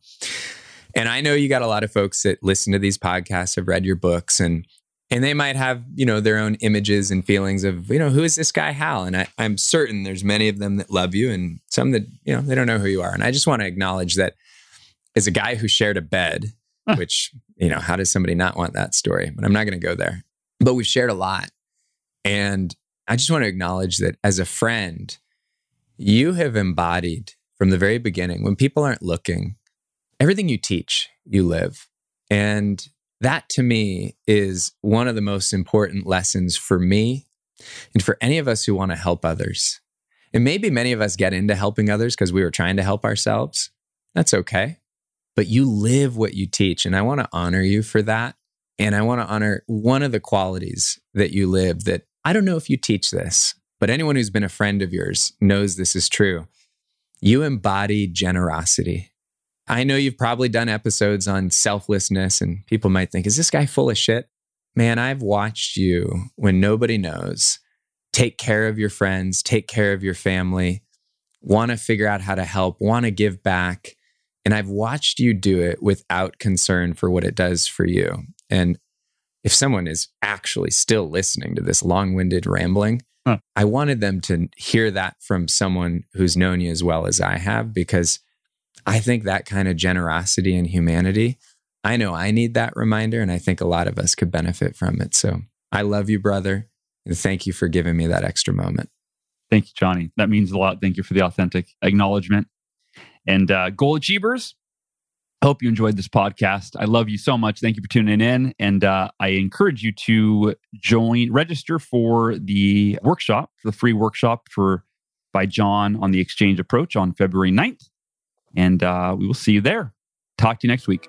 And I know you got a lot of folks that listen to these podcasts, have read your books, and and they might have, you know, their own images and feelings of, you know, who is this guy Hal? And I, I'm certain there's many of them that love you and some that, you know, they don't know who you are. And I just want to acknowledge that as a guy who shared a bed, which, you know, how does somebody not want that story? But I'm not going to go there. But we've shared a lot. And I just want to acknowledge that as a friend, you have embodied from the very beginning, when people aren't looking, everything you teach, you live. And that to me is one of the most important lessons for me and for any of us who want to help others. And maybe many of us get into helping others because we were trying to help ourselves. That's okay. But you live what you teach. And I want to honor you for that. And I want to honor one of the qualities that you live that I don't know if you teach this, but anyone who's been a friend of yours knows this is true. You embody generosity. I know you've probably done episodes on selflessness, and people might think, is this guy full of shit? Man, I've watched you when nobody knows take care of your friends, take care of your family, want to figure out how to help, want to give back. And I've watched you do it without concern for what it does for you. And if someone is actually still listening to this long winded rambling,
Huh.
I wanted them to hear that from someone who's known you as well as I have, because I think that kind of generosity and humanity, I know I need that reminder, and I think a lot of us could benefit from it. So I love you, brother, and thank you for giving me that extra moment.
Thank you, Johnny. That means a lot. Thank you for the authentic acknowledgement. And uh, goal achievers, hope you enjoyed this podcast. I love you so much. Thank you for tuning in. And uh, I encourage you to join, register for the workshop, the free workshop for by Jon on the XChange approach on February 9th. And uh, we will see you there. Talk to you next week.